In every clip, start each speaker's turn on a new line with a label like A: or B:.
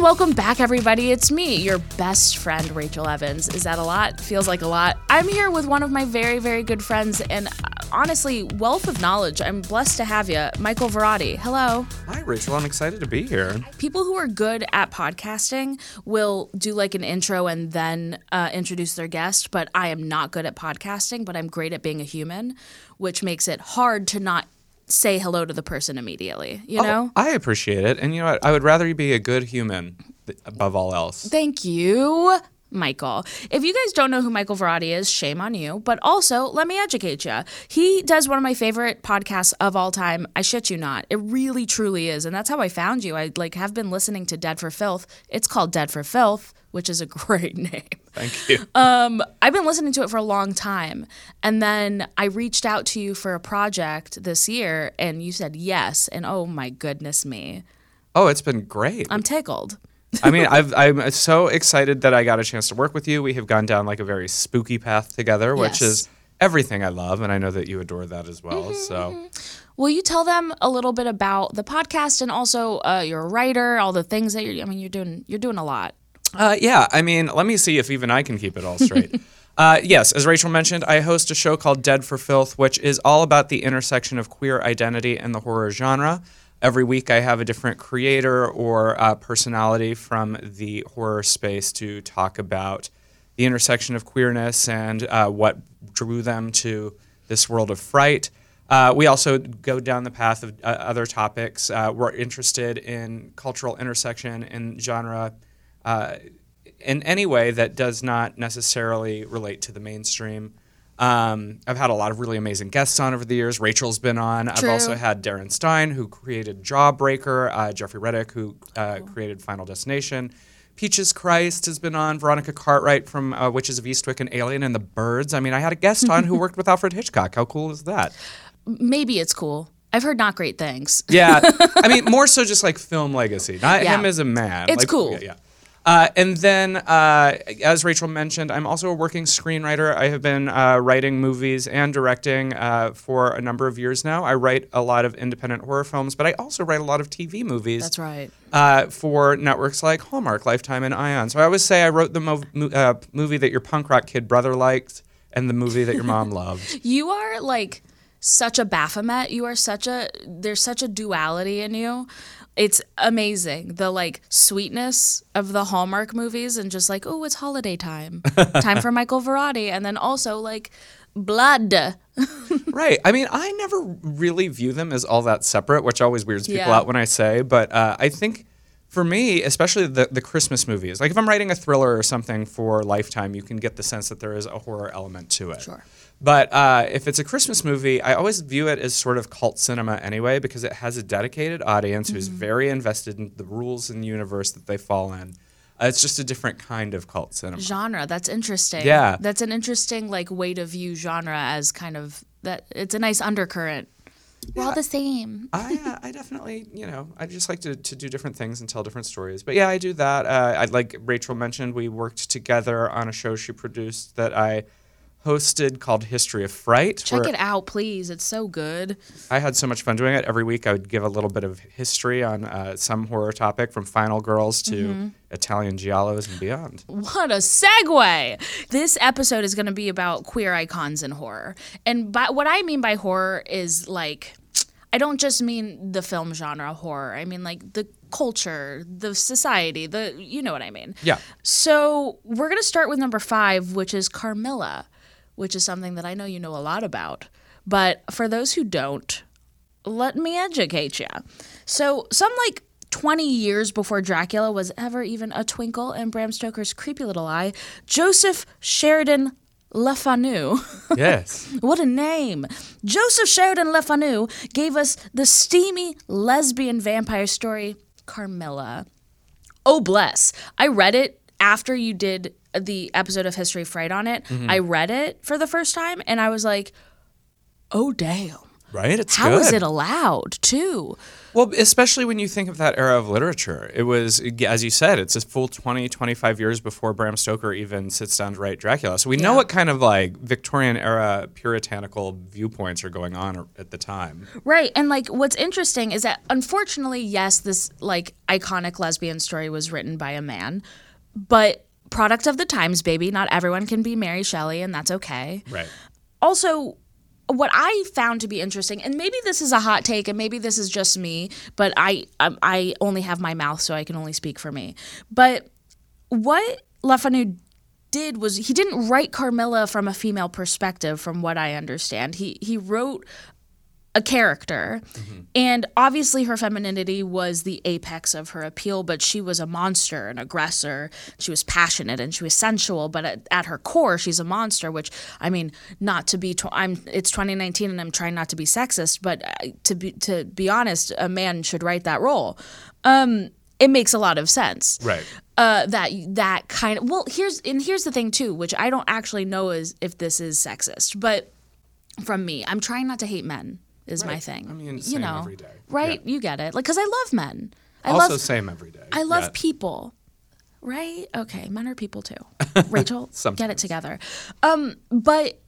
A: and welcome back, everybody. It's me, your best friend, Rachel Evans. Is that a lot? Feels like a lot. I'm here with one of my very, very good friends, and uh, honestly, wealth of knowledge. I'm blessed to have you, Michael Varrati. Hello.
B: Hi, Rachel. I'm excited to be here.
A: People who are good at podcasting will do like an intro and then uh, introduce their guest, but I am not good at podcasting, but I'm great at being a human, which makes it hard to not say hello to the person immediately, you oh, know?
B: Oh, I appreciate it. And you know what? I would rather you be a good human above all else.
A: Thank you, Michael. If you guys don't know who Michael Varrati is, shame on you. But also, let me educate you. He does one of my favorite podcasts of all time. I shit you not. It really, truly is. And that's how I found you. I like have been listening to Dead for Filth. It's called Dead for Filth, which is a great name.
B: Thank you.
A: Um, I've been listening to it for a long time. And then I reached out to you for a project this year and you said yes. And oh my goodness me.
B: oh, it's been great.
A: I'm tickled.
B: I mean, I've, I'm so excited that I got a chance to work with you. We have gone down like a very spooky path together, which
A: Yes.
B: is everything I love. And I know that you adore that as well.
A: Mm-hmm,
B: So,
A: Will you tell them a little bit about the podcast and also uh, you're a writer, all the things that you're I mean you're doing you're doing a lot.
B: Uh, yeah, I mean, let me see if even I can keep it all straight. uh, yes, as Rachel mentioned, I host a show called Dead for Filth, which is all about the intersection of queer identity and the horror genre. Every week, I have a different creator or uh, personality from the horror space to talk about the intersection of queerness and uh, what drew them to this world of fright. Uh, we also go down the path of uh, other topics. Uh, we're interested in cultural intersection and genre uh, in any way that does not necessarily relate to the mainstream. Um, I've had a lot of really amazing guests on over the years. Rachel's been on. I've also had Darren Stein, who created Jawbreaker, uh, Jeffrey Reddick, who uh, created Final Destination. Peaches Christ has been on. Veronica Cartwright from uh, Witches of Eastwick and Alien and the Birds. I mean, I had a guest on who worked with Alfred Hitchcock. How cool is that?
A: Maybe it's cool. I've heard not great things.
B: Yeah, I mean, more so just like film legacy, not
A: Yeah.
B: him as a man.
A: It's
B: Like,
A: cool.
B: Yeah, yeah. Uh, and then, uh, as Rachel mentioned, I'm also a working screenwriter. I have been uh, writing movies and directing uh, for a number of years now. I write a lot of independent horror films, but I also write a lot of TV movies
A: That's right.
B: uh, for networks like Hallmark, Lifetime, and Ion. So I always say I wrote the mo- mo- uh, movie that your punk rock kid brother liked and the movie that your mom loved.
A: You are like such a Baphomet. You are such a there's such a duality in you. It's amazing. The like sweetness of the Hallmark movies and just like, oh, it's holiday time. time for Michael Varrati. And then also like blood.
B: Right. I mean, I never really view them as all that separate, which always weirds people
A: Yeah.
B: out when I say. But uh, I think for me, especially the, the Christmas movies, like if I'm writing a thriller or something for Lifetime, you can get the sense that there is a horror element to it.
A: Sure.
B: But uh, if it's a Christmas movie, I always view it as sort of cult cinema anyway, because it has a dedicated audience who's
A: Mm-hmm.
B: very invested in the rules and universe that they fall in. Uh, it's just a different kind of cult cinema.
A: genre. That's interesting.
B: Yeah.
A: That's an interesting like way to view genre as kind of that it's a nice undercurrent. We're all the same.
B: I, uh, I definitely, you know, I just like to, to do different things and tell different stories. But yeah, I do that. Uh, I like Rachel mentioned, we worked together on a show she produced that I hosted called History of Fright.
A: Check it out, please. It's so good.
B: I had so much fun doing it. Every week I would give a little bit of history on uh, some horror topic from Final Girls to
A: Mm-hmm.
B: Italian Giallos and beyond.
A: What a segue! This episode is going to be about queer icons in horror. And by, what I mean by horror is like, I don't just mean the film genre horror. I mean like the culture, the society, the, you know what I mean.
B: Yeah.
A: So we're going to start with number five, which is Carmilla, which is something that I know you know a lot about. But for those who don't, let me educate you. So, some like 20 years before Dracula was ever even a twinkle in Bram Stoker's creepy little eye, Joseph Sheridan Le Fanu.
B: Yes.
A: What a name! Joseph Sheridan Le Fanu gave us the steamy lesbian vampire story, Carmilla. Oh, bless. I read it after you did the episode of History Fright on it. Mm-hmm. I read it for the first time and I was like, oh, damn.
B: Right? It's
A: How is
B: good.
A: it allowed, too?
B: Well, especially when you think of that era of literature. It was, as you said, it's a full 20, 25 years before Bram Stoker even sits down to write Dracula. So we know what kind of like Victorian era puritanical viewpoints are going on at the time.
A: Right. And like what's interesting is that unfortunately, yes, this like iconic lesbian story was written by a man, but product of the times, baby. Not everyone can be Mary Shelley, and that's okay.
B: Right.
A: also what I found to be interesting, and maybe this is a hot take, and maybe this is just me, but I I, I only have my mouth, so I can only speak for me. But what Le Fanu did was he didn't write Carmilla from a female perspective, from what I understand. He he wrote a character, and obviously her femininity was the apex of her appeal. But she was a monster, an aggressor. She was passionate and she was sensual, but at, at her core, she's a monster. Which I mean, not to be, tw- I'm. It's 2019, and I'm trying not to be sexist, but uh, to be to be honest, a man should write that role. Um, it makes a lot of sense
B: Right.
A: uh, that that kind of well here's and here's the thing too which i don't actually know is if this is sexist but from me i'm trying not to hate men is my thing.
B: I mean,
A: you know.
B: every day.
A: right?
B: Yeah.
A: you get it. Like because i love men. I
B: also,
A: love
B: same every day.
A: i love
B: Yeah.
A: people. Right? Okay. Men are people too. Rachel get it together. Um but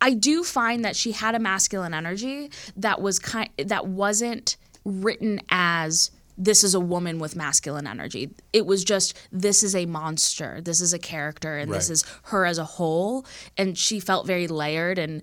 A: I do find that she had a masculine energy that was kind that wasn't written as this is a woman with masculine energy. It was just this is a monster. This is a character and this is her as a whole. And she felt very layered and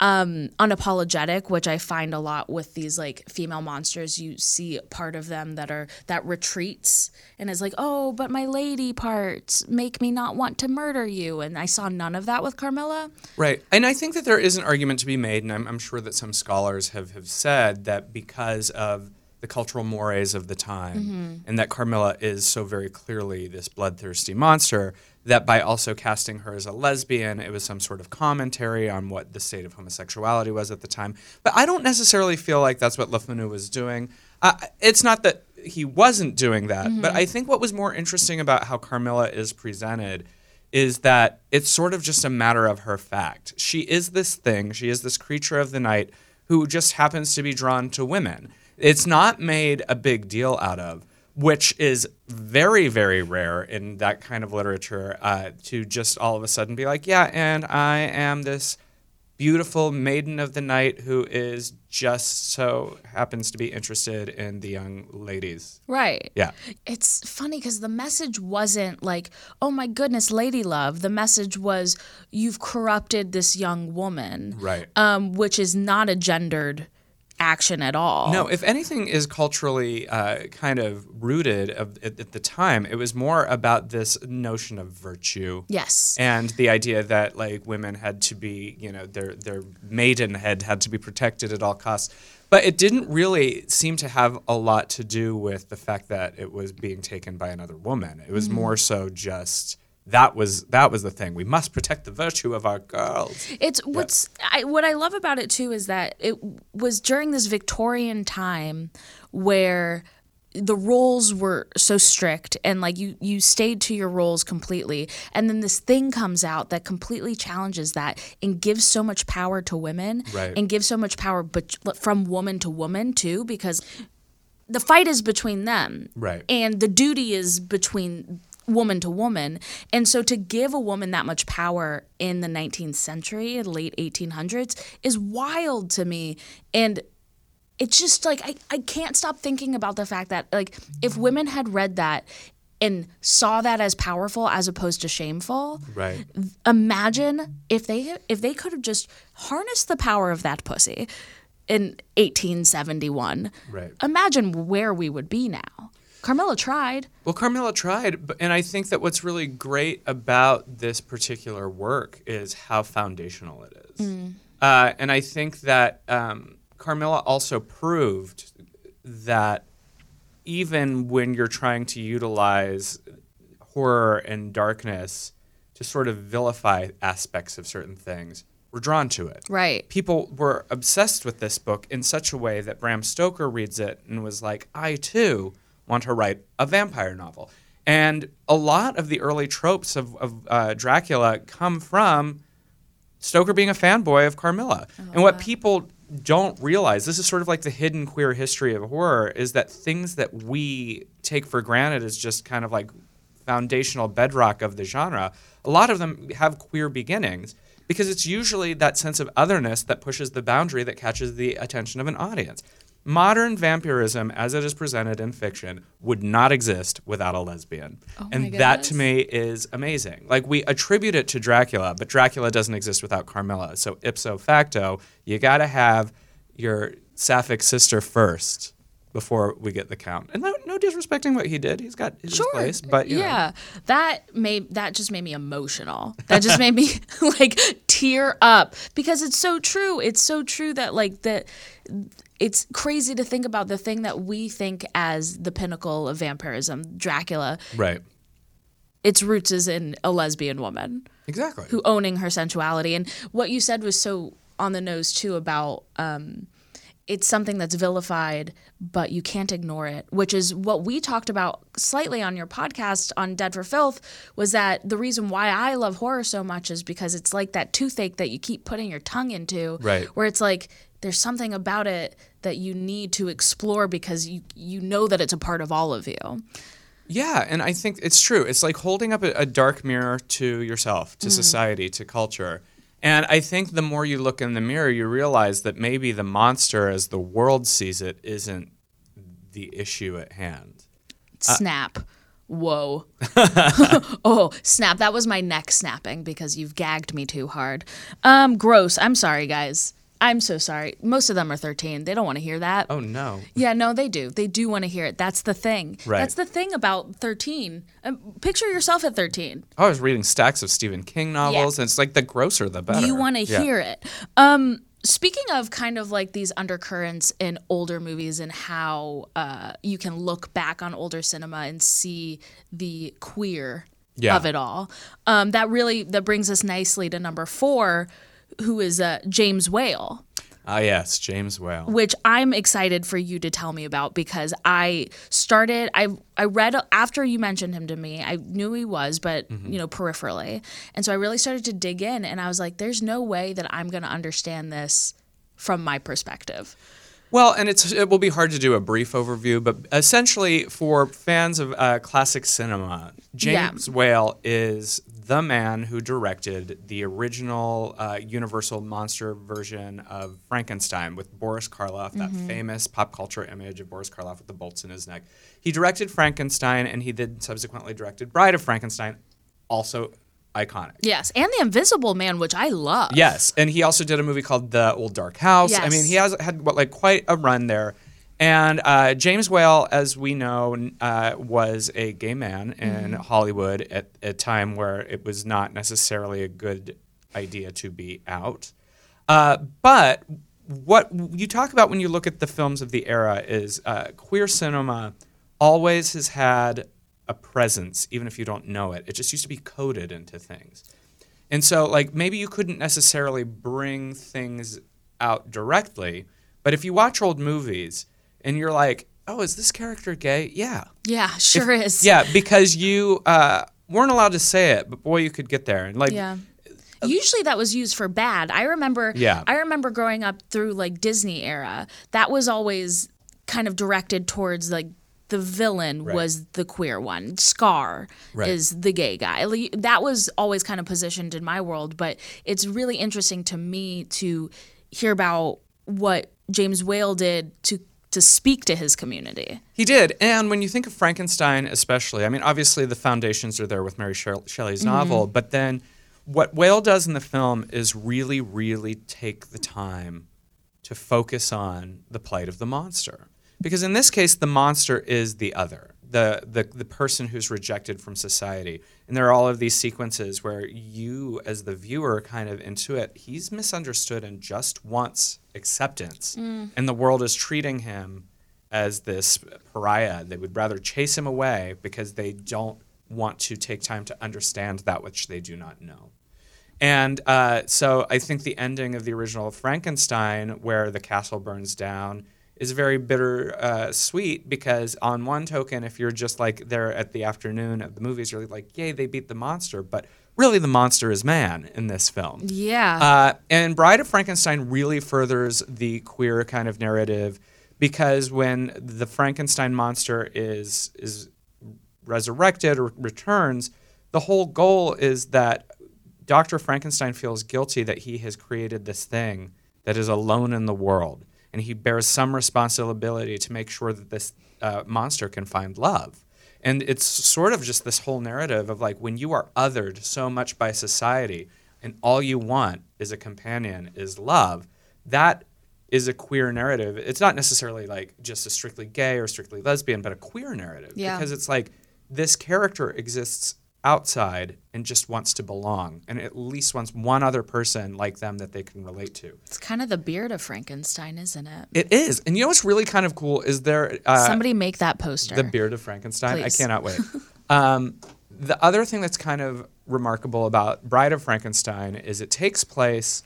A: um unapologetic which i find a lot with these like female monsters. You see part of them that are that retreats and is like oh but my lady parts make me not want to murder you. And i saw none of that with carmilla.
B: Right. And I think that there is an argument to be made, and I'm, I'm sure that some scholars have, have said that because of the cultural mores of the time, and that Carmilla is so very clearly this bloodthirsty monster, that by also casting her as a lesbian, it was some sort of commentary on what the state of homosexuality was at the time. But I don't necessarily feel like that's what Le Fanu was doing. Uh, it's not that he wasn't doing that, but I think what was more interesting about how Carmilla is presented is that it's sort of just a matter of her fact. She is this thing, she is this creature of the night who just happens to be drawn to women. It's not made a big deal out of, which is very, very rare in that kind of literature uh, to just all of a sudden be like, yeah, and I am this beautiful maiden of the night who is just so happens to be interested in the young ladies.
A: right
B: Yeah.
A: it's funny because the message wasn't like, oh my goodness, lady love. The message was, you've corrupted this young woman,
B: Right.
A: um, which is not a gendered action at all.
B: No, if anything is culturally uh, kind of rooted of, at, at the time, it was more about this notion of virtue.
A: Yes.
B: And the idea that like women had to be, you know, their their maidenhead had to be protected at all costs. But it didn't really seem to have a lot to do with the fact that it was being taken by another woman. It was more so just that was that was the thing. We must protect the virtue of our girls.
A: It's what's I, what I love about it too is that it was during this Victorian time where the roles were so strict and like you you stayed to your roles completely and then this thing comes out that completely challenges that and gives so much power to women
B: Right.
A: and gives so much power but from woman to woman too because the fight is between them
B: Right.
A: and the duty is between woman to woman and so to give a woman that much power in the 19th century late 1800s is wild to me and it's just like I, I can't stop thinking about the fact that like if women had read that and saw that as powerful as opposed to shameful
B: Right.
A: imagine if they if they could have just harnessed the power of that pussy in 1871
B: Right.
A: imagine where we would be now carmilla tried.
B: Well, Carmilla tried, but, and I think that what's really great about this particular work is how foundational it is. Uh, and I think that um, Carmilla also proved that even when you're trying to utilize horror and darkness to sort of vilify aspects of certain things, we're drawn to it.
A: Right.
B: People were obsessed with this book in such a way that Bram Stoker reads it and was like, I too want to write a vampire novel. And a lot of the early tropes of, of uh, Dracula come from Stoker being a fanboy of Carmilla. and what people don't realize this is sort of like the hidden queer history of horror is that things that we take for granted as just kind of like foundational bedrock of the genre, a lot of them have queer beginnings because it's usually that sense of otherness that pushes the boundary that catches the attention of an audience. Modern vampirism, as it is presented in fiction, would not exist without a lesbian.
A: Oh
B: and that to me is amazing. Like, we attribute it to Dracula, but Dracula doesn't exist without Carmilla. So, ipso facto, you got to have your sapphic sister first before we get the count. And no, no disrespecting what he did. He's got his
A: Sure.
B: place. But, you know.
A: yeah, that made that just made me emotional. That just made me like tear up because it's so true. It's so true that like that it's crazy to think about the thing that we think as the pinnacle of vampirism, Dracula.
B: Right.
A: Its roots is in a lesbian woman
B: Exactly.
A: who owning her sensuality. And what you said was so on the nose too about um, it's something that's vilified, but you can't ignore it, which is what we talked about slightly on your podcast on Dead for Filth. Was that the reason why I love horror so much is because it's like that toothache that you keep putting your tongue into,
B: Right.
A: Where it's like there's something about it that you need to explore because you you know that it's a part of all of you.
B: Yeah, and I think it's true. It's like holding up a, a dark mirror to yourself, to society, to culture. And I think the more you look in the mirror, you realize that maybe the monster, as the world sees it, isn't the issue at hand.
A: Snap. Whoa. oh, snap. That was my neck snapping because you've gagged me too hard. Um, gross. I'm sorry, guys. I'm so sorry. Most of them are 13. They don't want to hear that.
B: Oh no.
A: Yeah, no, they do. They do want to hear it. That's the thing.
B: Right.
A: That's the thing about 13. Um, picture yourself at 13.
B: I was reading stacks of Stephen King novels, and it's like the grosser the better.
A: You want to
B: Yeah.
A: hear it. Um, speaking of kind of like these undercurrents in older movies and how uh, you can look back on older cinema and see the queer
B: Yeah.
A: of it all, um, that really that brings us nicely to number four, who is uh, James Whale
B: Ah, yes, James Whale.
A: which I'm excited for you to tell me about because I started I I read after you mentioned him to me. I knew he was, but
B: Mm-hmm.
A: you know, peripherally. And so I really started to dig in and I was like there's no way that I'm going to understand this from my perspective.
B: Well, and it's it will be hard to do a brief overview, but essentially for fans of uh, classic cinema, James Whale is the man who directed the original uh, Universal monster version of Frankenstein with Boris Karloff, that famous pop culture image of Boris Karloff with the bolts in his neck. He directed Frankenstein, and he then subsequently directed Bride of Frankenstein, also iconic.
A: Yes, and The Invisible Man, which I love.
B: Yes, and he also did a movie called The Old Dark House.
A: Yes.
B: I mean, he has had what like quite a run there. And uh, James Whale, as we know, uh, was a gay man in Hollywood at a time where it was not necessarily a good idea to be out. Uh, but what you talk about when you look at the films of the era is uh, queer cinema always has had a presence, even if you don't know it. It just used to be coded into things. And so, like, maybe you couldn't necessarily bring things out directly, but if you watch old movies and you're like, oh, is this character gay? Yeah.
A: Yeah, sure is.
B: Yeah, because you uh, weren't allowed to say it, but boy, you could get there. And, like,
A: Yeah. Usually that was used for bad. I remember
B: Yeah.
A: I remember growing up through like Disney era. That was always kind of directed towards like the villain
B: Right.
A: was the queer one. Scar
B: Right.
A: is the gay guy. That was always kind of positioned in my world, but it's really interesting to me to hear about what James Whale did to to speak to his community.
B: He did. And when you think of Frankenstein, especially, I mean, obviously the foundations are there with Mary Shell- Shelley's mm-hmm. novel, but then what Whale does in the film is really, really take the time to focus on the plight of the monster. Because in this case, the monster is the other, the, the, the person who's rejected from society. And there are all of these sequences where you, as the viewer, kind of into it. He's misunderstood and just wants acceptance. And the world is treating him as this pariah. They would rather chase him away because they don't want to take time to understand that which they do not know. And uh, so I think the ending of the original Frankenstein, where the castle burns down, is very bitter uh, sweet because on one token, if you're just like there at the afternoon of the movies, you're like, yay, they beat the monster. But really the monster is man in this film.
A: Yeah.
B: Uh, and Bride of Frankenstein really furthers the queer kind of narrative because when the Frankenstein monster is is resurrected or returns, the whole goal is that Dr. Frankenstein feels guilty that he has created this thing that is alone in the world, and he bears some responsibility to make sure that this uh, monster can find love. And it's sort of just this whole narrative of like when you are othered so much by society and all you want is a companion, is love, that is a queer narrative. It's not necessarily like just a strictly gay or strictly lesbian, but a queer narrative.
A: Yeah.
B: Because it's like this character exists outside and just wants to belong and at least wants one other person like them that they can relate to.
A: it's kind of the beard of Frankenstein, isn't it?
B: It is. And you know what's really kind of cool is there uh,
A: Somebody make that poster.
B: the beard of Frankenstein.
A: Please.
B: I cannot wait. um, the other thing that's kind of remarkable about Bride of Frankenstein is it takes place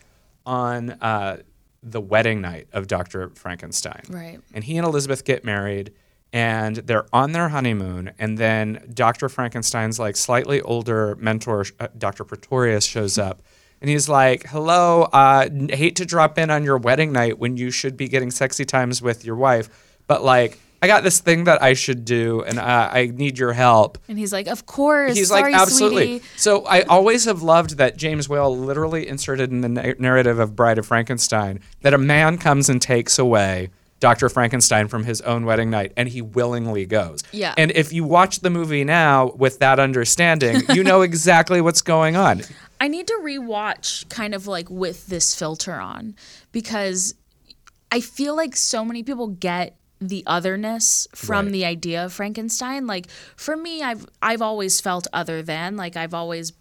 B: on uh, the wedding night of Dr. Frankenstein.
A: Right.
B: And he and Elizabeth get married and they're on their honeymoon and then Dr. Frankenstein's like slightly older mentor uh, Dr. Pretorius shows up and he's like, "Hello, uh, hate to drop in on your wedding night when you should be getting sexy times with your wife, but like I got this thing that I should do and uh, I need your help."
A: and he's like, of course.
B: He's
A: sorry,
B: like, absolutely.
A: sweetie."
B: So I always have loved that James Whale literally inserted in the na- narrative of Bride of Frankenstein that a man comes and takes away Dr. Frankenstein from his own wedding night, and he willingly goes.
A: Yeah.
B: And if you watch the movie now with that understanding, you know exactly what's going on.
A: I need to rewatch kind of like with this filter on because I feel like so many people get the otherness from
B: Right.
A: the idea of Frankenstein. Like for me, I've I've always felt other than like I've always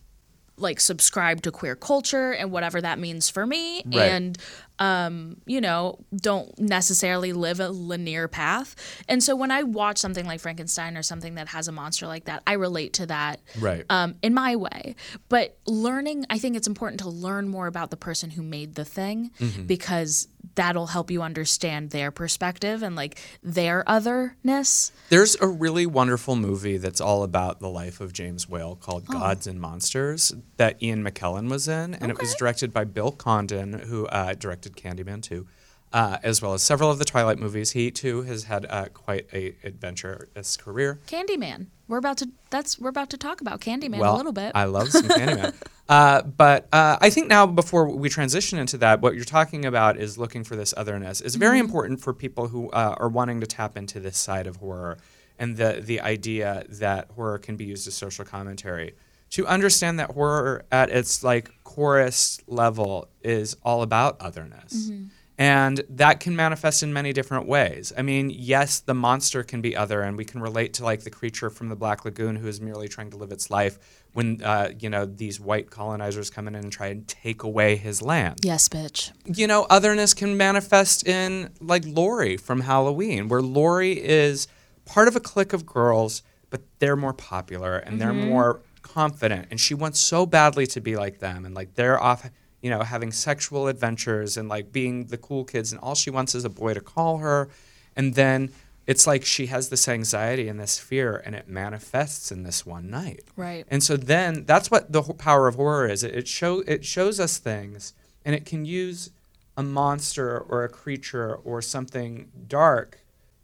A: like subscribed to queer culture and whatever that means for me
B: Right.
A: and um you know don't necessarily live a linear path and so when i watch something like frankenstein or something that has a monster like that i relate to that
B: Right.
A: um, in my way. But learning, I think it's important to learn more about the person who made the thing
B: Mm-hmm.
A: because that'll help you understand their perspective and like their otherness.
B: There's a really wonderful movie that's all about the life of James Whale called
A: Oh.
B: Gods and Monsters that Ian McKellen was in, and it was directed by Bill Condon, who uh, directed Candyman 2, uh, as well as several of the Twilight movies. He too has had uh, quite a adventurous career.
A: Candyman. We're about to that's we're about to talk about Candyman
B: well,
A: a little bit.
B: I love some Candyman. Uh, but uh, I think now, before we transition into that, what you're talking about is looking for this otherness. It's very
A: Mm-hmm.
B: important for people who uh, are wanting to tap into this side of horror and the the idea that horror can be used as social commentary. To understand that horror at its like chorus level is all about otherness.
A: Mm-hmm.
B: And that can manifest in many different ways. I mean, yes, the monster can be other, and we can relate to like the creature from the Black Lagoon who is merely trying to live its life when, uh, you know, these white colonizers come in and try and take away his land.
A: yes, bitch.
B: You know, otherness can manifest in like Laurie from Halloween, where Laurie is part of a clique of girls, but they're more popular and they're more confident, and she wants so badly to be like them, and like they're off you know, having sexual adventures and like being the cool kids, and all she wants is a boy to call her. And then it's like she has this anxiety and this fear, and it manifests in this one night.
A: Right.
B: And so then that's what the power of horror is. It, it show it shows us things, and it can use a monster or a creature or something dark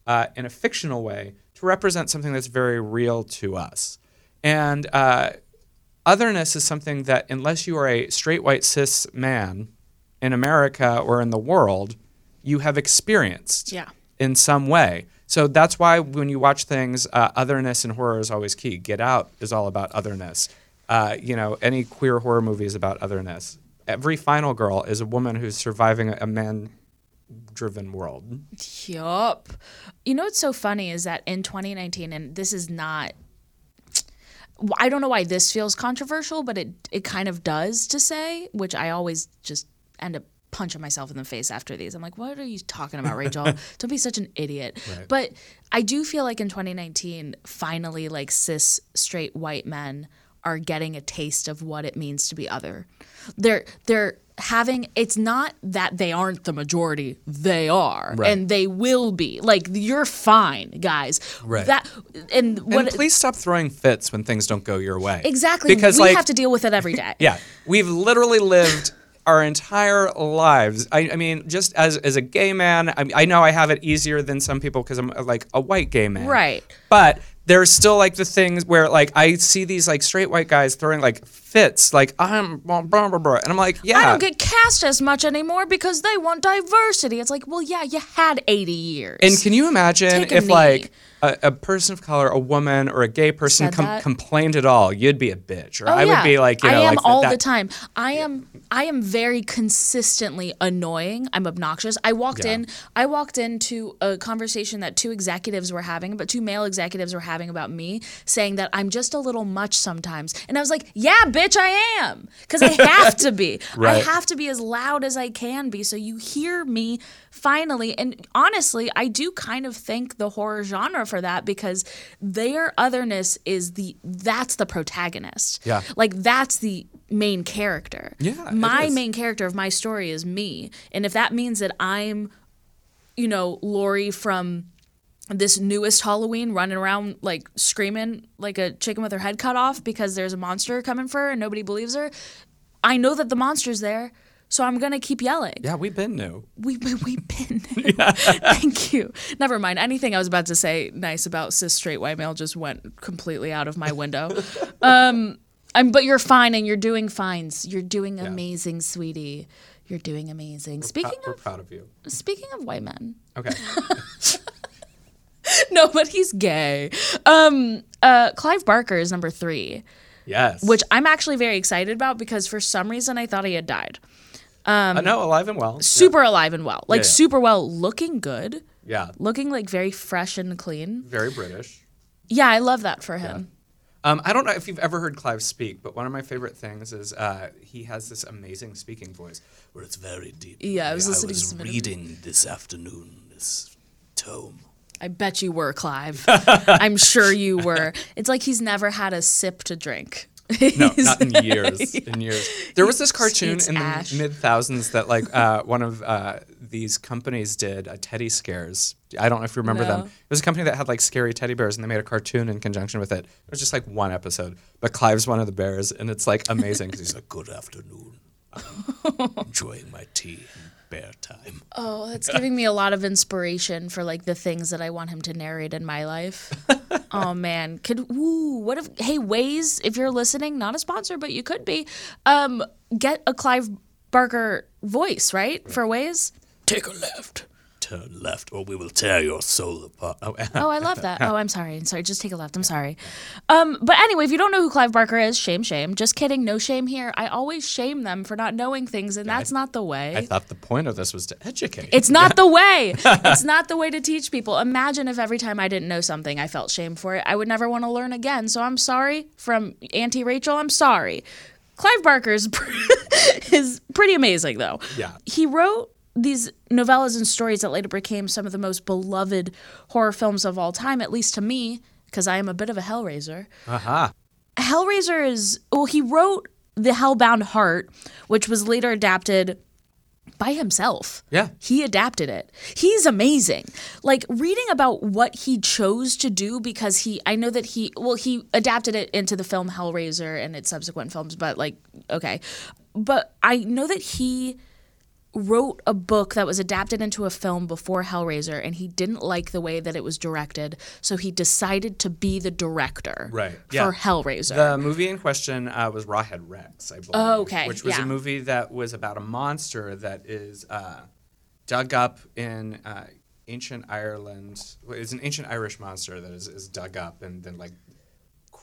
B: uh, in a fictional way to represent something that's very real to us. And uh, otherness is something that, unless you are a straight white cis man in America or in the world, you have experienced
A: Yeah.
B: in some way. So that's why when you watch things, uh, otherness in horror is always key. Get Out is all about otherness. Uh, you know, any queer horror movie is about otherness. Every Final Girl is a woman who's surviving a man-driven world.
A: Yup. You know what's so funny is that in 2019, and this is not. I don't know why this feels controversial, but it it kind of does to say, which I always just end up punching myself in the face after these. I'm like, what are you talking about, Rachel? don't be such an idiot.
B: Right.
A: But I do feel like in 2019, finally, like cis straight white men are getting a taste of what it means to be other. They're they're having it's not that they aren't the majority they are
B: Right.
A: and they will be like you're fine guys
B: Right.
A: that and what
B: and please stop throwing fits when things don't go your way.
A: exactly
B: Because
A: we
B: like
A: have to deal with it every day
B: Yeah, we've literally lived our entire lives. I, I mean, just as as a gay man, I, I know I have it easier than some people because I'm like a white gay man.
A: Right.
B: But there's still like the things where like I see these like straight white guys throwing like fits, like I'm blah blah blah, blah. and I'm like, yeah,
A: I don't get cast as much anymore because they want diversity. It's like, well, yeah, you had 80 years.
B: And can you imagine if
A: knee.
B: like a, a person of color, a woman, or a gay person com- complained at all? You'd be a bitch, or
A: Oh,
B: I
A: yeah.
B: would be like, you know,
A: I am
B: like
A: all
B: that,
A: the time. I am I am very consistently annoying. I'm obnoxious. I walked
B: Yeah.
A: in I walked into a conversation that two executives were having, but two male executives were having about me, saying that I'm just a little much sometimes. And I was like, "Yeah, bitch, I am." Cuz I have to be. I have to be as loud as I can be so you hear me finally. And honestly, I do kind of thank the horror genre for that because their otherness is the that's the protagonist.
B: Yeah.
A: Like that's the main character.
B: Yeah,
A: My main character of my story is me. And if that means that I'm, you know, Laurie from this newest Halloween running around like screaming like a chicken with her head cut off because there's a monster coming for her and nobody believes her, I know that the monster's there. So I'm gonna keep yelling.
B: yeah, we've been new.
A: We, we, we've been. new. Thank you. Never mind. Anything I was about to say nice about cis straight white male just went completely out of my window. um, I'm, but you're fine and you're doing fines. You're doing amazing, sweetie. You're doing amazing. Speaking
B: We're
A: of
B: proud of you.
A: speaking of white men,
B: Okay.
A: no, but he's gay. Um, uh, Clive Barker is number three,
B: Yes.
A: which I'm actually very excited about because for some reason I thought he had died.
B: Uh, no, alive and well.
A: Super alive and well, like
B: Yeah, yeah.
A: super well, looking good,
B: Yeah.
A: looking like very fresh and clean.
B: Very British.
A: Yeah, I love that for him.
B: Um, I don't know if you've ever heard Clive speak, but one of my favorite things is uh, he has this amazing speaking voice where it's very deep.
A: Yeah, I was listening to
C: was
A: some interview-
C: reading this afternoon this tome.
A: I bet you were, Clive. I'm sure you were. It's like he's never had a sip to drink.
B: No, not in years. In years. There was this cartoon in the mid thousands that like uh, one of uh, these companies did uh, teddy scares. I don't know if you remember them. It was a company that had like scary teddy bears, and they made a cartoon in conjunction with it. It was just like one episode, but Clive's one of the bears, and it's like amazing because he's like,
C: Good afternoon. I'm enjoying my tea bear time.
A: Oh, that's giving me a lot of inspiration for like the things that I want him to narrate in my life. oh man, could ooh, what if hey Waze, if you're listening, not a sponsor, but you could be, um, get a Clive Barker voice, right? For Waze?
C: Take a left. Turn left, or we will tear your soul apart. Oh,
A: Oh, I love that. Oh, I'm sorry. I'm sorry. Just take a left. I'm sorry. Um, but anyway, if you don't know who Clive Barker is, shame, shame. Just kidding. No shame here. I always shame them for not knowing things, and that's not the way.
B: I thought the point of this was to educate.
A: It's not the way. It's not the way to teach people. Imagine if every time I didn't know something, I felt shame for it. I would never want to learn again. So I'm sorry from Auntie Rachel. I'm sorry. Clive Barker is, is pretty amazing, though.
B: Yeah.
A: He wrote these novellas and stories that later became some of the most beloved horror films of all time, at least to me, because I am a bit of a Hellraiser.
B: Aha.
A: Hellraiser is well, he wrote The Hellbound Heart, which was later adapted by himself.
B: Yeah.
A: He adapted it. He's amazing. Like reading about what he chose to do because he I know that he well he adapted it into the film Hellraiser and its subsequent films, but like okay. But I know that he wrote a book that was adapted into a film before Hellraiser and he didn't like the way that it was directed, so he decided to be the director
B: Right,
A: for
B: yeah.
A: Hellraiser.
B: The movie in question uh, was Rawhead Rex, I believe.
A: Oh, okay,
B: Which was
A: yeah.
B: a movie that was about a monster that is uh, dug up in uh, ancient Ireland. It's an ancient Irish monster that is, is dug up and then like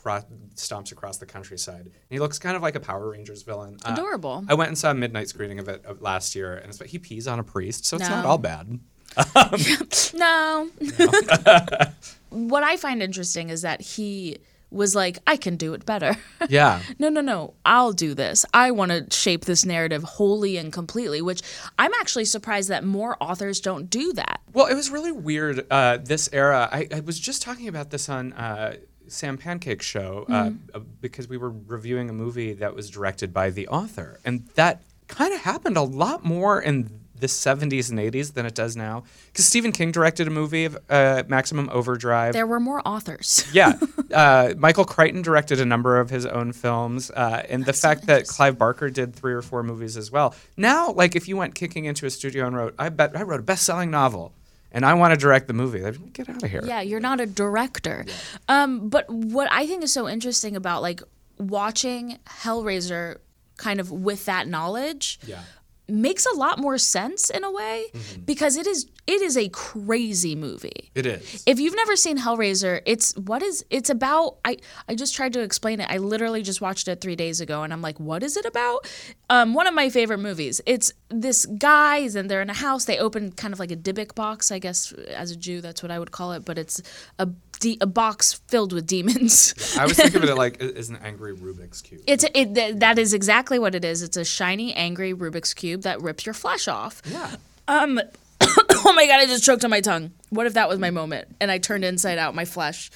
B: cro- stomps across the countryside. And he looks kind of like a Power Rangers villain. Uh,
A: Adorable.
B: I went and saw a midnight screening of it of last year, and it's, he pees on a priest, so it's not all bad.
A: No. what I find interesting is that he was like, I can do it better.
B: Yeah.
A: no, no, no. I'll do this. I want to shape this narrative wholly and completely, which I'm actually surprised that more authors don't do that.
B: Well, it was really weird uh, this era. I, I was just talking about this on uh, Sam Pancake show uh, uh, because we were reviewing a movie that was directed by the author, and that kind of happened a lot more in the 70s and 80s than it does now. Because Stephen King directed a movie of uh, Maximum Overdrive.
A: There were more authors.
B: yeah, uh, Michael Crichton directed a number of his own films, uh, and the fact that Clive Barker did three or four movies as well. Now, like if you went kicking into a studio and wrote, I bet I wrote a best-selling novel, and I want to direct the movie, they'd get out of here.
A: Yeah, you're not a director. Um, but what I think is so interesting about like watching Hellraiser kind of with that knowledge
B: Yeah.
A: Makes a lot more sense in a way because it is it is a crazy movie.
B: It is.
A: If you've never seen Hellraiser, it's what is it's about I I just tried to explain it. I literally just watched it 3 days ago and I'm like, what is it about? Um one of my favorite movies. It's this guys and they're in a house. They open kind of like a Dybbuk box, I guess as a Jew that's what I would call it, but it's a de- a box filled with demons.
B: I was thinking of it like as an angry Rubik's cube.
A: It's it, th- that is exactly what it is. It's a shiny, angry Rubik's cube that rips your flesh off.
B: yeah.
A: Um, oh my god, I just choked on my tongue. What if that was my moment and I turned inside out my flesh?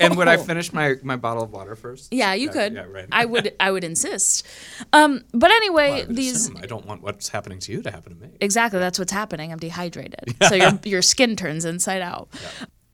B: and would I finish my, my bottle of water first?
A: Yeah, you could.
B: Yeah, right.
A: I would. I would insist. Um, but anyway,
B: I
A: these
B: assume. I don't want what's happening to you to happen to me.
A: exactly that's what's happening. I'm dehydrated, so your your skin turns inside out.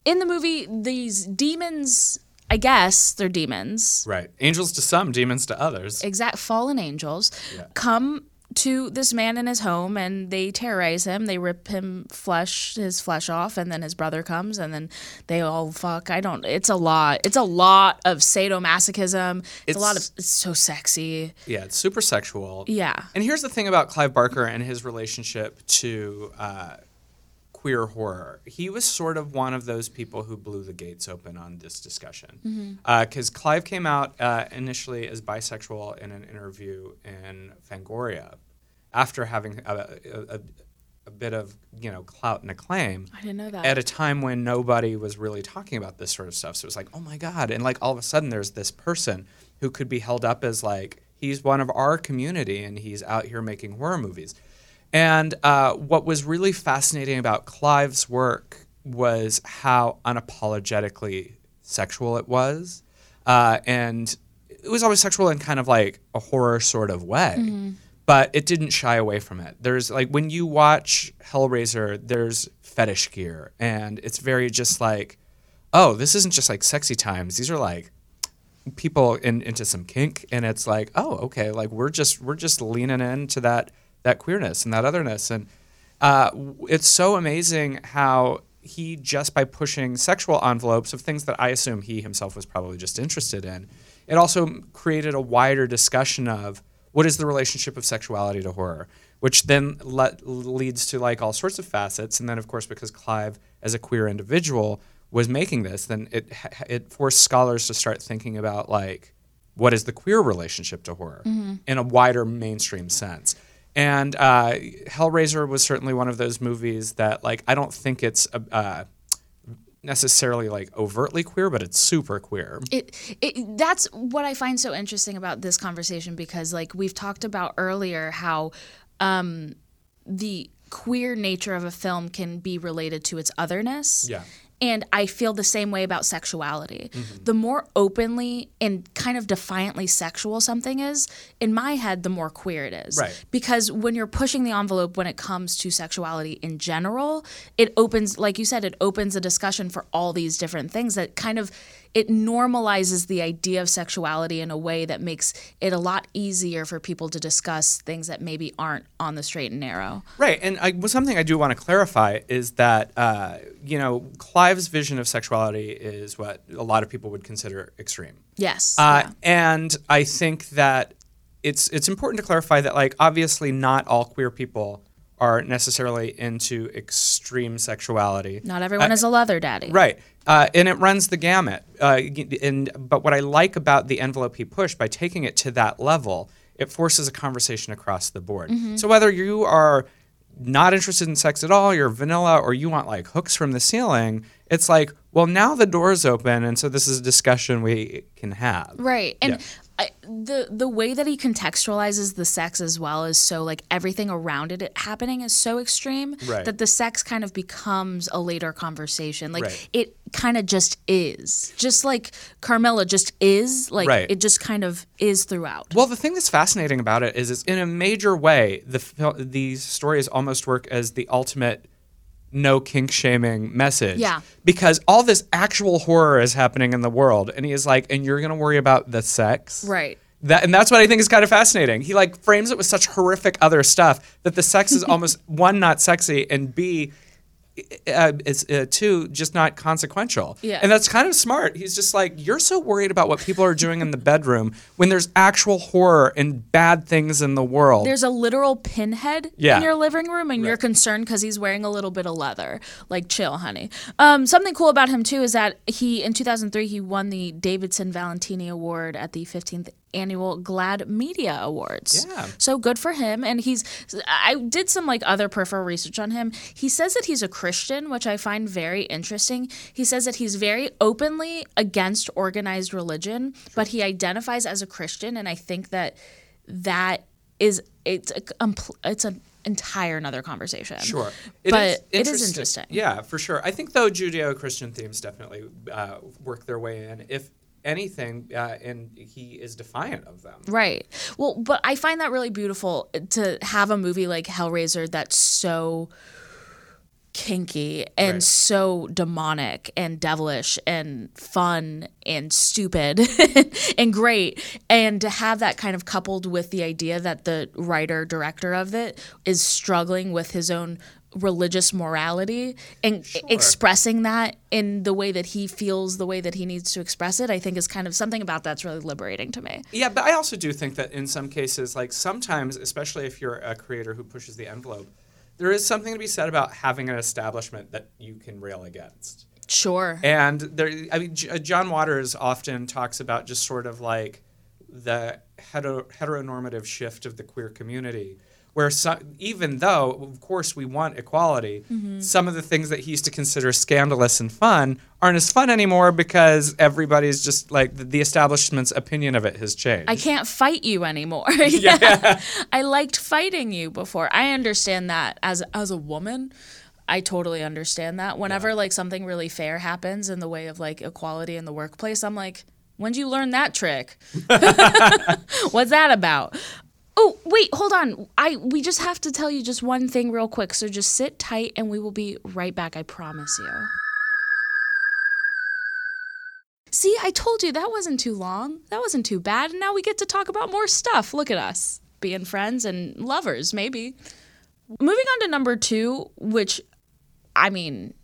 A: In the movie, these demons. I guess they're demons.
B: Right. Angels to some, demons to others.
A: exact fallen angels
B: Yeah.
A: come to this man in his home and they terrorize him they rip him flesh his flesh off and then his brother comes and then they all fuck i don't it's a lot it's a lot of sadomasochism it's, a lot of
B: It's-
A: it's so sexy
B: Yeah, it's super sexual.
A: yeah
B: And here's the thing about Clive Barker and his relationship to uh, queer horror. He was sort of one of those people who blew the gates open on this discussion. Because Clive came out uh, initially as bisexual in an interview in Fangoria after having a, a, a, a bit of you know clout and acclaim
A: i didn't know that
B: at a time when nobody was really talking about this sort of stuff. So it was like, oh my God. And like all of a sudden there's this person who could be held up as like, he's one of our community and he's out here making horror movies. And uh, what was really fascinating about Clive's work was how unapologetically sexual it was. Uh, and it was always sexual in kind of like a horror sort of way but it didn't shy away from it. There's like when you watch Hellraiser, there's fetish gear, and it's very just like, oh, this isn't just like sexy times. These are like people in, into some kink, and it's like, oh, okay, like we're just we're just leaning into that that queerness and that otherness, and uh, it's so amazing how he just by pushing sexual envelopes of things that I assume he himself was probably just interested in, it also created a wider discussion of what is the relationship of sexuality to horror, which then le- leads to like all sorts of facets, and then of course because Clive as a queer individual was making this, then it it forced scholars to start thinking about like what is the queer relationship to horror in a wider mainstream sense. And uh, Hellraiser was certainly one of those movies that, like, I don't think it's uh, necessarily like overtly queer, but it's super queer.
A: it, it that's what I find so interesting about this conversation because like we've talked about earlier how um the queer nature of a film can be related to its otherness.
B: Yeah.
A: And I feel the same way about sexuality.
B: Mm-hmm.
A: The more openly and kind of defiantly sexual something is, in my head, the more queer it is.
B: Right.
A: Because when you're pushing the envelope when it comes to sexuality in general, it opens, like you said, it opens a discussion for all these different things that kind of it normalizes the idea of sexuality in a way that makes it a lot easier for people to discuss things that maybe aren't on the straight and narrow.
B: Right, and I, well, something I do want to clarify is that uh, you know Clive's vision of sexuality is what a lot of people would consider extreme.
A: Yes.
B: Uh,
A: yeah.
B: And I think that it's it's important to clarify that like obviously not all queer people are necessarily into extreme sexuality.
A: Not everyone is a leather daddy.
B: Right. Uh, and it runs the gamut. Uh, and but what I like about the envelope he pushed by taking it to that level, it forces a conversation across the board. So whether you are not interested in sex at all, you're vanilla, or you want like hooks from the ceiling, it's like, well, now the door's open, and so this is a discussion we can have.
A: Right. And
B: Yeah.
A: I, the the way that he contextualizes the sex as well is so like everything around it happening is so extreme
B: Right.
A: that the sex kind of becomes a later conversation. Like
B: Right.
A: it kind of just is, just like Carmilla just is. Like
B: Right.
A: it just kind of is throughout.
B: Well, the thing that's fascinating about it is, it's in a major way, the these stories almost work as the ultimate no kink shaming message.
A: Yeah.
B: Because all this actual horror is happening in the world, and he is like, and you're gonna worry about the sex,
A: Right.
B: That and that's what I think is kind of fascinating. He like frames it with such horrific other stuff that the sex is almost one not sexy and b uh, it's uh, two just not consequential.
A: Yeah.
B: And that's kind of smart. He's just like you're so worried about what people are doing in the bedroom when there's actual horror and bad things in the world.
A: There's a literal pinhead
B: Yeah.
A: in your living room, and you're concerned because he's wearing a little bit of leather. Like, chill, honey. Um, something cool about him too is that he, in 2003, he won the Davidson Valentini Award at the 15th annual GLAAD Media Awards.
B: Yeah.
A: So good for him. And he's, I did some like other peripheral research on him. He says that he's a Christian, which I find very interesting. He says that he's very openly against organized religion, but he identifies as a Christian. And I think that that is, it's a, it's an entire another conversation.
B: Sure,
A: But it is interesting.
B: Yeah, for sure. I think though Judeo-Christian themes definitely uh, work their way in. If anything, uh, and he is defiant of them.
A: Right. Well, but I find that really beautiful to have a movie like Hellraiser that's so kinky and
B: Right.
A: so demonic and devilish and fun and stupid and great and to have that kind of coupled with the idea that the writer director of it is struggling with his own religious morality and expressing that in the way that he feels the way that he needs to express it i think is kind of something about that's really liberating to me.
B: Yeah, but I also do think that in some cases, like sometimes, especially if you're a creator who pushes the envelope, there is something to be said about having an establishment that you can rail against.
A: sure.
B: And there, I mean, uh, John Waters often talks about just sort of like the heteronormative shift of the queer community, where so, even though, of course, we want equality, mm-hmm. some of the things that he used to consider scandalous and fun aren't as fun anymore because everybody's just like the, the establishment's opinion of it has changed.
A: I can't fight you anymore. yeah. I liked fighting you before. I understand that as as a woman. I totally understand that. Whenever like something really fair happens in the way of like equality in the workplace, I'm like, when'd you learn that trick? What's that about? Oh, wait, hold on. I we just have to tell you just one thing real quick. So just sit tight and we will be right back, I promise you. See, I told you that wasn't too long. That wasn't too bad. And now we get to talk about more stuff. Look at us being friends and lovers, maybe. Moving on to number two, which, I mean,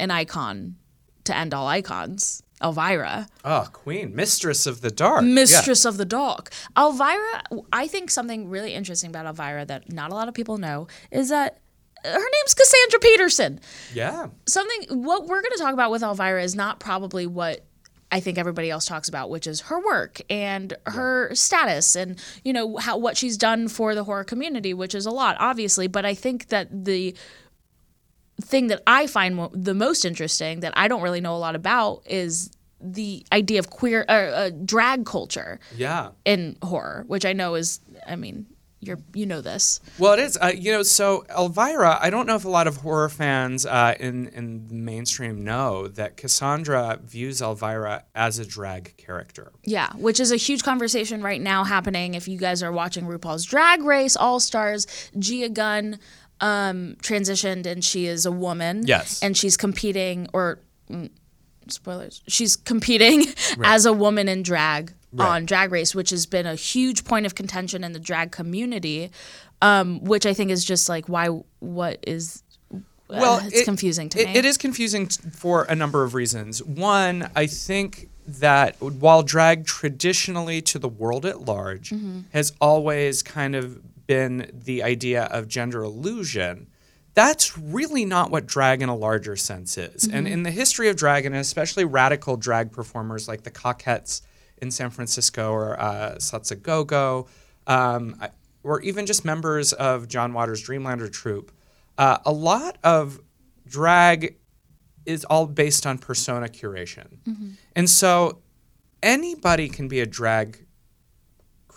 A: an icon to end all icons, Elvira,
B: oh, Queen, Mistress of the Dark.
A: Mistress of the Dark. Elvira, I think something really interesting about Elvira that not a lot of people know is that her name's Cassandra Peterson.
B: Yeah. yeah.
A: something what we're going to talk about with Elvira is not probably what I think everybody else talks about, which is her work and her status and you know how what she's done for the horror community, which is a lot, obviously. But I think that the thing that I find mo- the most interesting that I don't really know a lot about is the idea of queer uh, uh, drag culture
B: Yeah.
A: in horror, which I know is, I mean, you're you know this.
B: Well, it is. Uh, you know, so Elvira, I don't know if a lot of horror fans uh, in in the mainstream know that Cassandra views Elvira as a drag character.
A: Yeah, which is a huge conversation right now happening. If you guys are watching RuPaul's Drag Race All Stars, Gia Gunn um, transitioned and she is a woman.
B: Yes.
A: And she's competing, or mm, spoilers, she's competing as a woman in drag on Drag Race, which has been a huge point of contention in the drag community, um, which I think is just like, why, what is.
B: Well,
A: uh, it's
B: it-
A: confusing to
B: it-
A: me.
B: It is confusing for a number of reasons. One, I think that while drag traditionally to the world at large
A: Mm-hmm.
B: has always kind of been the idea of gender illusion, that's really not what drag in a larger sense is. And
A: Mm-hmm.
B: in the history of drag, and especially radical drag performers like the Coquettes in San Francisco or uh, Satsa Go-Go, um, or even just members of John Waters' Dreamlander troupe, uh, a lot of drag is all based on persona curation. And so anybody can be a drag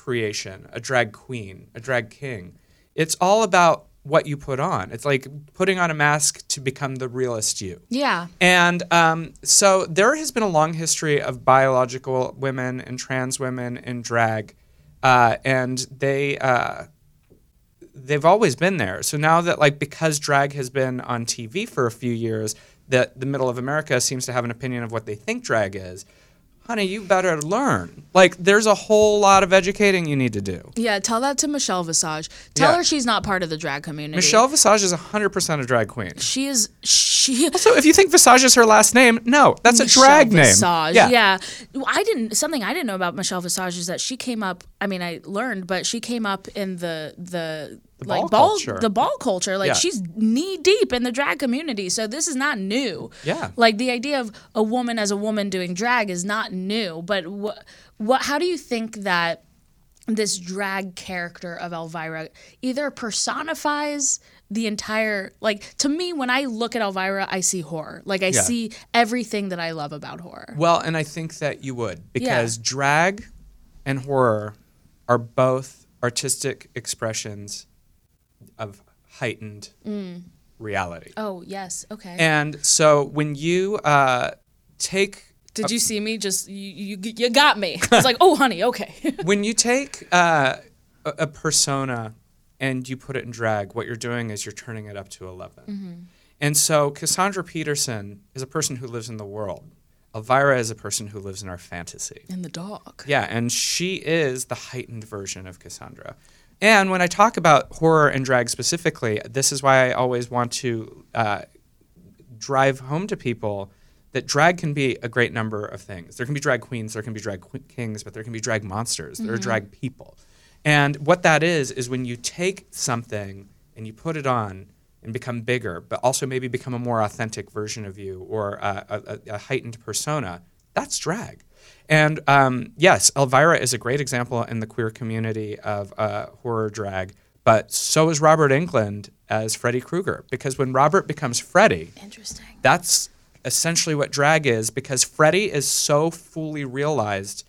B: creation, a drag queen, a drag king. It's all about what you put on. It's like putting on a mask to become the realest you.
A: Yeah.
B: And um, so there has been a long history of biological women and trans women in drag, uh, and they uh, they've always been there. So now that like because drag has been on TV for a few years, that the middle of America seems to have an opinion of what they think drag is. Honey, you better learn. Like, there's a whole lot of educating you need to do.
A: Yeah, tell that to Michelle Visage. Tell
B: Yeah.
A: her she's not part of the drag community.
B: Michelle Visage is 100% a drag queen.
A: She is she
B: So if you think Visage is her last name, no, that's a
A: Michelle
B: drag name.
A: Visage.
B: Yeah.
A: Yeah. I didn't something I didn't know about Michelle Visage is that she came up I mean I learned, but she came up in the the, like
B: ball
A: ball
B: culture.
A: the ball culture. Like
B: Yeah.
A: she's knee deep in the drag community. So this is not new.
B: Yeah.
A: Like the idea of a woman as a woman doing drag is not new. But what what how do you think that this drag character of Elvira either personifies the entire like to me when I look at Elvira I see horror. Like I
B: Yeah.
A: see everything that I love about horror.
B: Well, and I think that you would because drag and horror are both artistic expressions of heightened reality.
A: Oh, yes. Okay.
B: And so when you uh, take
A: Did you see me just you you, you got me. It's like, "Oh, honey, okay."
B: when you take uh, a, a persona and you put it in drag, what you're doing is you're turning it up to 11. And so Cassandra Peterson is a person who lives in the world. Elvira is a person who lives in our fantasy.
A: In the dog.
B: Yeah, and she is the heightened version of Cassandra. And when I talk about horror and drag specifically, this is why I always want to uh, drive home to people that drag can be a great number of things. There can be drag queens, there can be drag qu- kings, but there can be drag monsters, there are drag people. And what that is, is when you take something and you put it on and become bigger, but also maybe become a more authentic version of you or a, a, a heightened persona, that's drag. And um, yes, Elvira is a great example in the queer community of uh, horror drag, but so is Robert Englund as Freddy Krueger. Because when Robert becomes Freddy,
A: Interesting.
B: that's essentially what drag is because Freddy is so fully realized.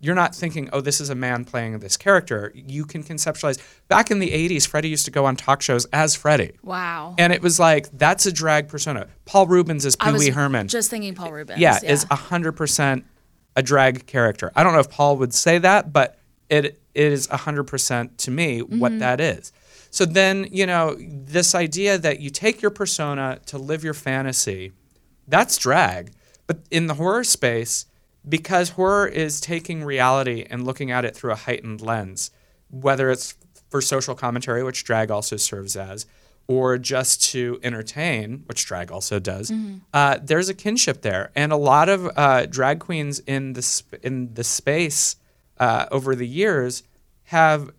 B: You're not thinking, oh, this is a man playing this character. You can conceptualize. Back in the 80s, Freddie used to go on talk shows as Freddie.
A: Wow.
B: And it was like, that's a drag persona. Paul Reubens is Pee Wee Herman.
A: just thinking Paul Reubens.
B: yeah, is 100% a drag character. I don't know if Paul would say that, but it, it is 100% to me what mm-hmm. that is. So then, you know, this idea that you take your persona to live your fantasy, that's drag. But in the horror space, because horror is taking reality and looking at it through a heightened lens, whether it's for social commentary, which drag also serves as, or just to entertain, which drag also does, uh, there's a kinship there, and a lot of uh, drag queens in the sp- in the space uh, over the years have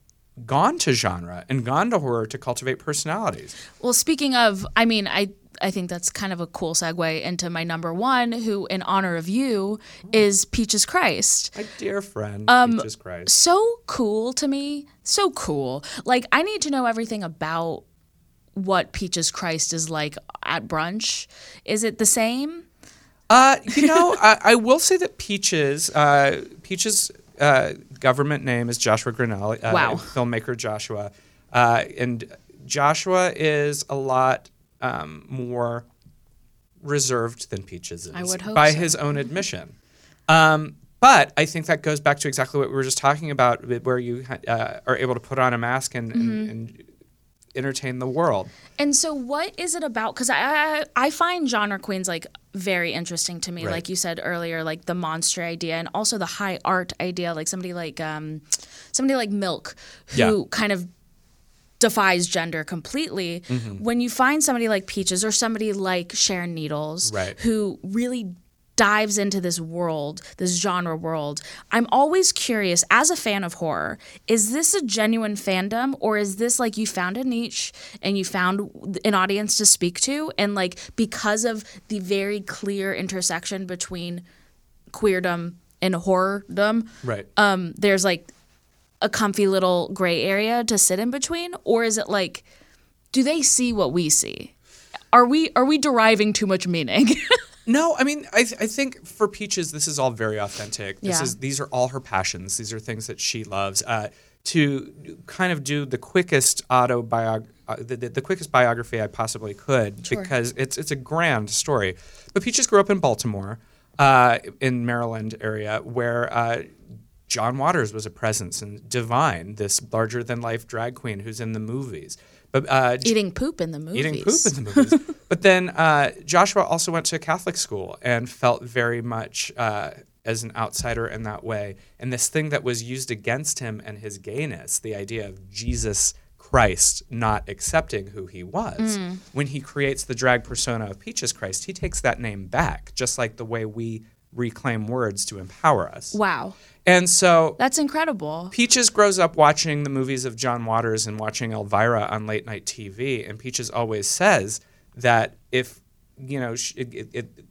B: gone to genre and gone to horror to cultivate personalities.
A: Well, speaking of, I mean, I I think that's kind of a cool segue into my number one, who, in honor of you, is Peaches Christ.
B: My dear friend,
A: Um,
B: Jesus Christ.
A: So cool to me. So cool. Like, I need to know everything about what Peaches Christ is like at brunch. Is it the same?
B: Uh, you know, I, I will say that Peaches, uh, Peaches' uh, government name is Joshua Grannell. Uh,
A: Wow.
B: Filmmaker Joshua. Uh, and Joshua is a lot um, more reserved than Peaches is.
A: I would hope
B: By
A: so.
B: his own admission. Um, but I think that goes back to exactly what we were just talking about, where you uh, are able to put on a mask and,
A: Mm-hmm.
B: and, and entertain the world.
A: And so, what is it about? Because I, I I find genre queens like very interesting to me.
B: Right.
A: Like you said earlier, like the monster idea and also the high art idea. Like somebody like um, somebody like Milk, who
B: Yeah.
A: kind of defies gender completely.
B: Mm-hmm.
A: When you find somebody like Peaches or somebody like Sharon Needles,
B: Right.
A: who really dives into this world, this genre world. I'm always curious as a fan of horror, is this a genuine fandom or is this like you found a niche and you found an audience to speak to and like because of the very clear intersection between queerdom and horrordom,
B: Right.
A: um there's like a comfy little gray area to sit in between or is it like do they see what we see? Are we are we deriving too much meaning?
B: No, I mean, I, th- I think for Peaches, this is all very authentic. This
A: Yeah.
B: is these are all her passions. These are things that she loves. Uh, to kind of do the quickest autobiog, uh, the, the, the quickest biography I possibly could,
A: Sure.
B: because it's it's a grand story. But Peaches grew up in Baltimore, uh, in Maryland area, where. John Waters was a presence, and Divine, this larger than life drag queen who's in the movies. But uh,
A: Eating poop in the movies.
B: eating poop in the movies. but then uh, Joshua also went to a Catholic school and felt very much uh, as an outsider in that way. And this thing that was used against him and his gayness, the idea of Jesus Christ not accepting who he was, when he creates the drag persona of Peaches Christ, he takes that name back, just like the way we reclaim words to empower us.
A: Wow.
B: And so
A: That's incredible.
B: Peaches grows up watching the movies of John Waters and watching Elvira on late night TV, and Peaches always says that if you know, it, it, it,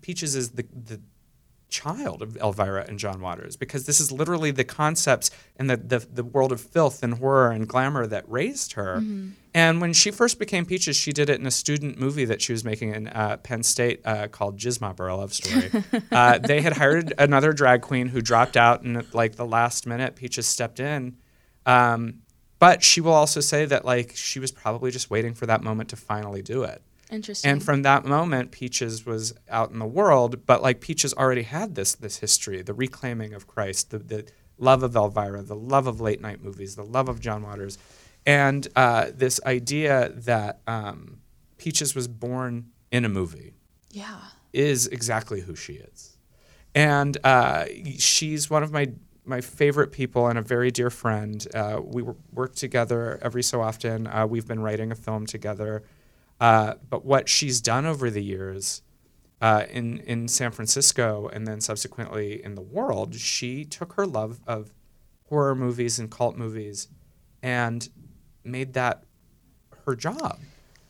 B: Peaches is the the child of Elvira and John Waters because this is literally the concepts and the, the, the world of filth and horror and glamour that raised her. And when she first became Peaches, she did it in a student movie that she was making in uh, Penn State uh, called Jizzmopper, a love story. uh, they had hired another drag queen who dropped out, and at like the last minute, Peaches stepped in. Um, but she will also say that like she was probably just waiting for that moment to finally do it.
A: Interesting.
B: And from that moment, Peaches was out in the world, but like Peaches already had this this history, the reclaiming of Christ, the, the love of Elvira, the love of late night movies, the love of John Waters, and uh, this idea that um, Peaches was born in a movie
A: yeah.
B: is exactly who she is. And uh, she's one of my my favorite people and a very dear friend. Uh, we work together every so often. Uh, we've been writing a film together. Uh, but what she's done over the years uh, in in San Francisco and then subsequently in the world, she took her love of horror movies and cult movies and made that her job.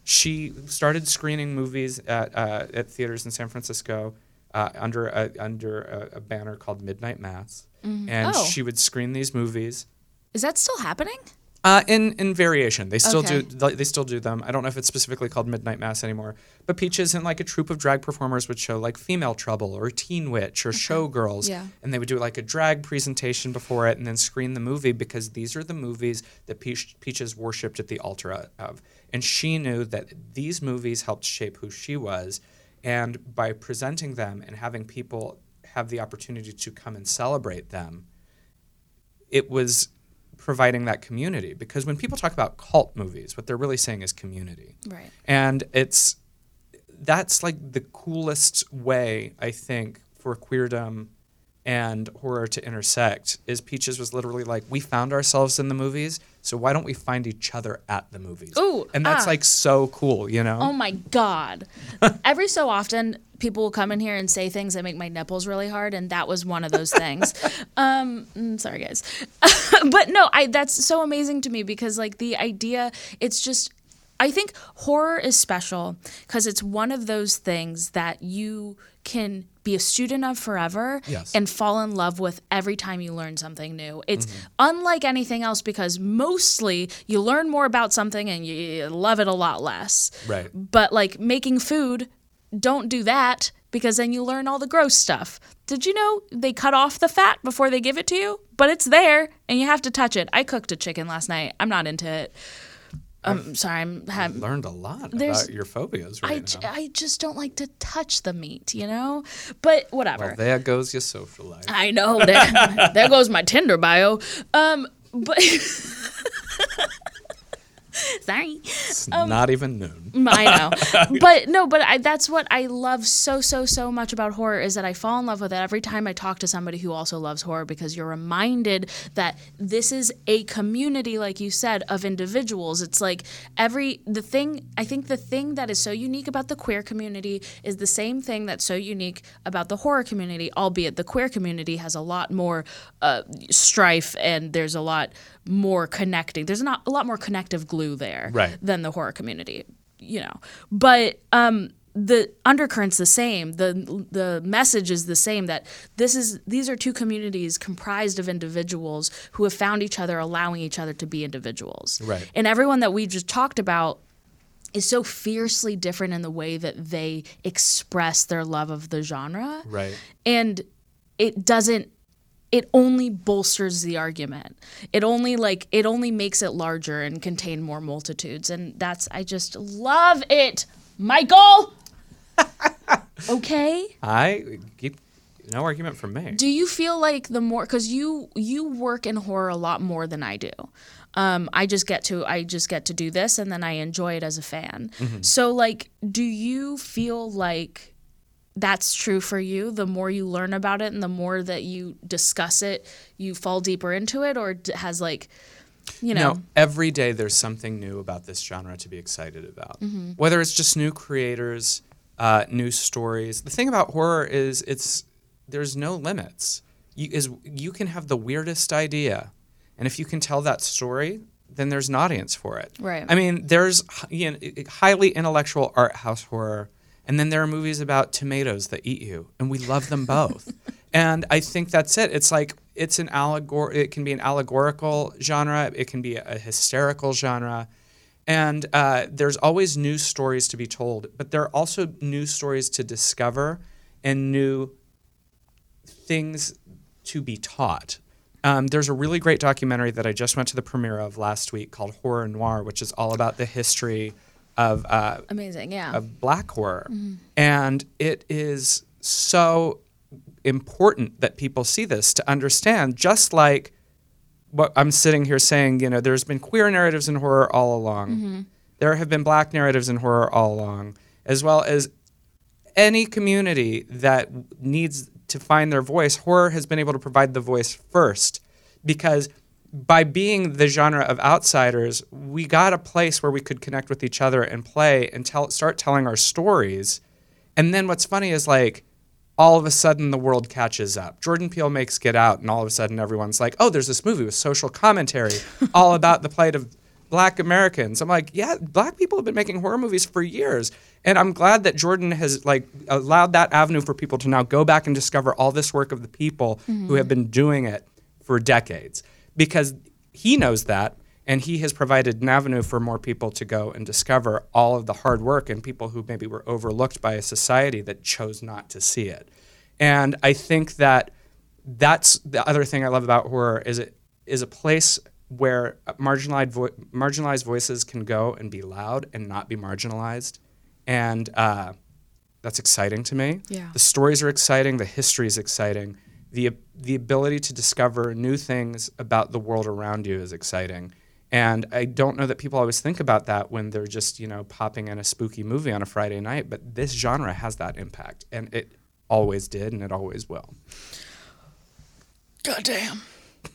B: She started screening movies at uh, at theaters in San Francisco uh, under a, under a, a banner called Midnight Mass, and
A: Oh.
B: she would screen these movies.
A: Is that still happening?
B: Uh, in in variation, they still
A: Okay.
B: do they still do them. I don't know if it's specifically called Midnight Mass anymore. But Peaches and like a troupe of drag performers would show like Female Trouble or Teen Witch or Showgirls,
A: Yeah.
B: and they would do like a drag presentation before it and then screen the movie because these are the movies that Peach, Peaches worshipped at the altar of, and she knew that these movies helped shape who she was, and by presenting them and having people have the opportunity to come and celebrate them, it was providing that community because when people talk about cult movies what they're really saying is community
A: Right.
B: and it's that's like the coolest way i think for queerdom and horror to intersect is peaches was literally like we found ourselves in the movies so why don't we find each other at the movies
A: Ooh,
B: and that's
A: ah.
B: like so cool you know
A: Oh my god. Every so often people will come in here and say things that make my nipples really hard and that was one of those things. um mm, sorry guys. but no, I that's so amazing to me because like the idea it's just I think horror is special because it's one of those things that you can be a student of forever
B: Yes.
A: and fall in love with every time you learn something new. It's unlike anything else because mostly you learn more about something and you love it a lot less.
B: Right.
A: But like making food, don't do that because then you learn all the gross stuff. Did you know they cut off the fat before they give it to you? But it's there and you have to touch it. I cooked a chicken last night. I'm not into it. I'm sorry. I'm have,
B: learned a lot about your phobias
A: I,
B: right
A: j-
B: now
A: I just don't like to touch the meat, you know? But whatever.
B: well there goes your social life
A: I know there, there goes my Tinder bio. Um, but sorry,
B: it's
A: Um,
B: not even noon
A: I know, but no, but I, that's what I love so so so much about horror is that I fall in love with it every time I talk to somebody who also loves horror because you're reminded that this is a community, like you said, of individuals. It's like every the thing. I think the thing that is so unique about the queer community is the same thing that's so unique about the horror community. Albeit the queer community has a lot more uh, strife and there's a lot more connecting. There's not a lot more connective glue there
B: Right.
A: than the horror community, you know. But um, the undercurrent's the same. the The message is the same. That this is these are two communities comprised of individuals who have found each other, allowing each other to be individuals.
B: Right.
A: And everyone that we just talked about is so fiercely different in the way that they express their love of the genre
B: Right.
A: and it doesn't it only bolsters the argument. It only like it only makes it larger and contain more multitudes and that's i just love it. Michael! Okay?
B: I keep no argument from me.
A: do you feel like the more because you you work in horror a lot more than i do. Um, i just get to i just get to do this and then i enjoy it as a fan. So like do you feel like that's true for you the more you learn about it and the more that you discuss it you fall deeper into it or has like you know
B: No, every day there's something new about this genre to be excited about.
A: Mm-hmm.
B: Whether it's just new creators, uh, new stories. The thing about horror is it's there's no limits. You is you can have the weirdest idea, and if you can tell that story, then there's an audience for it.
A: Right.
B: I mean, there's you know, highly intellectual art house horror, and then there are movies about tomatoes that eat you, and we love them both. and I think that's it. It's like it's an allegor. It can be an allegorical genre. It can be a hysterical genre. And uh, there's always new stories to be told, but there are also new stories to discover and new things to be taught. Um, there's a really great documentary that I just went to the premiere of last week called Horror Noir, which is all about the history of uh,
A: amazing yeah
B: of black horror. And it is so important that people see this to understand, just like what I'm sitting here saying, you know, there's been queer narratives in horror all along. There have been black narratives in horror all along, as well as any community that needs to find their voice, horror has been able to provide the voice first because by being the genre of outsiders, we got a place where we could connect with each other and play and tell, start telling our stories. And then what's funny is like all of a sudden the world catches up. Jordan Peele makes Get Out, and all of a sudden everyone's like, oh, there's this movie with social commentary all about the plight of black Americans. I'm like, yeah, black people have been making horror movies for years. And I'm glad that Jordan has like allowed that avenue for people to now go back and discover all this work of the people mm-hmm. who have been doing it for decades. Because he knows that and he has provided an avenue for more people to go and discover all of the hard work and people who maybe were overlooked by a society that chose not to see it. And I think that that's the other thing I love about horror is it is a place where marginalized vo- marginalized voices can go and be loud and not be marginalized, and uh, that's exciting to me.
A: Yeah.
B: The stories are exciting. The history is exciting. The The ability to discover new things about the world around you is exciting. And I don't know that people always think about that when they're just you know popping in a spooky movie on a Friday night. But this genre has that impact, and it always did, and it always will.
A: God damn.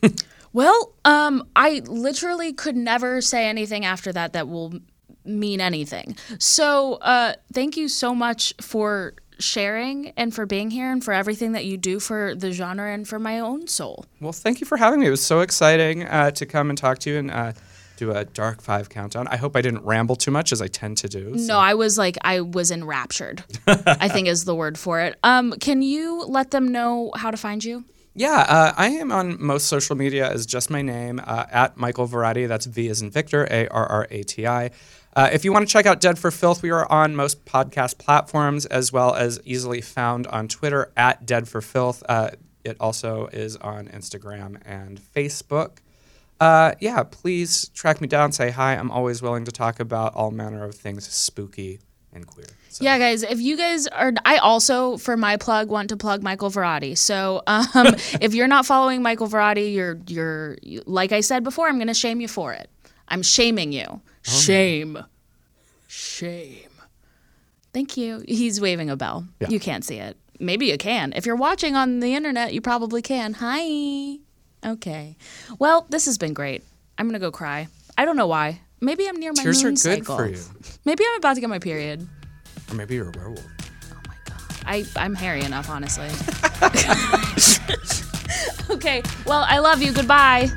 A: well, um, I literally could never say anything after that that will mean anything. So, uh, thank you so much for sharing and for being here and for everything that you do for the genre and for my own soul.
B: Well, thank you for having me. It was so exciting uh, to come and talk to you and uh, do a Dark Five countdown. I hope I didn't ramble too much, as I tend to do. so-
A: No, I was like I was enraptured. I think is the word for it. Um, can you let them know how to find you?
B: Yeah, uh, I am on most social media as just my name uh, at Michael Varrati. That's V as in Victor, A R R A T I. Uh, if you want to check out Dead for Filth, we are on most podcast platforms as well as easily found on Twitter at Dead for Filth. Uh, it also is on Instagram and Facebook. Uh, yeah, please track me down, say hi. I'm always willing to talk about all manner of things spooky and queer. So.
A: Yeah, guys, if you guys are, I also, for my plug, want to plug Michael Varrati. So, um, if you're not following Michael Varrati, you're, you're, you, like I said before, I'm going to shame you for it. I'm shaming you. Oh. Shame. Shame. Thank you. He's waving a bell.
B: Yeah.
A: You can't see it. Maybe you can. If you're watching on the internet, you probably can. Hi. Okay. Well, this has been great. I'm going to go cry. I don't know why. Maybe I'm near my
B: Tears are good
A: cycle.
B: for you.
A: Maybe I'm about to get my period.
B: Or maybe you're a werewolf.
A: Oh my god. I, I'm hairy enough, honestly. okay. Well, I love you. Goodbye.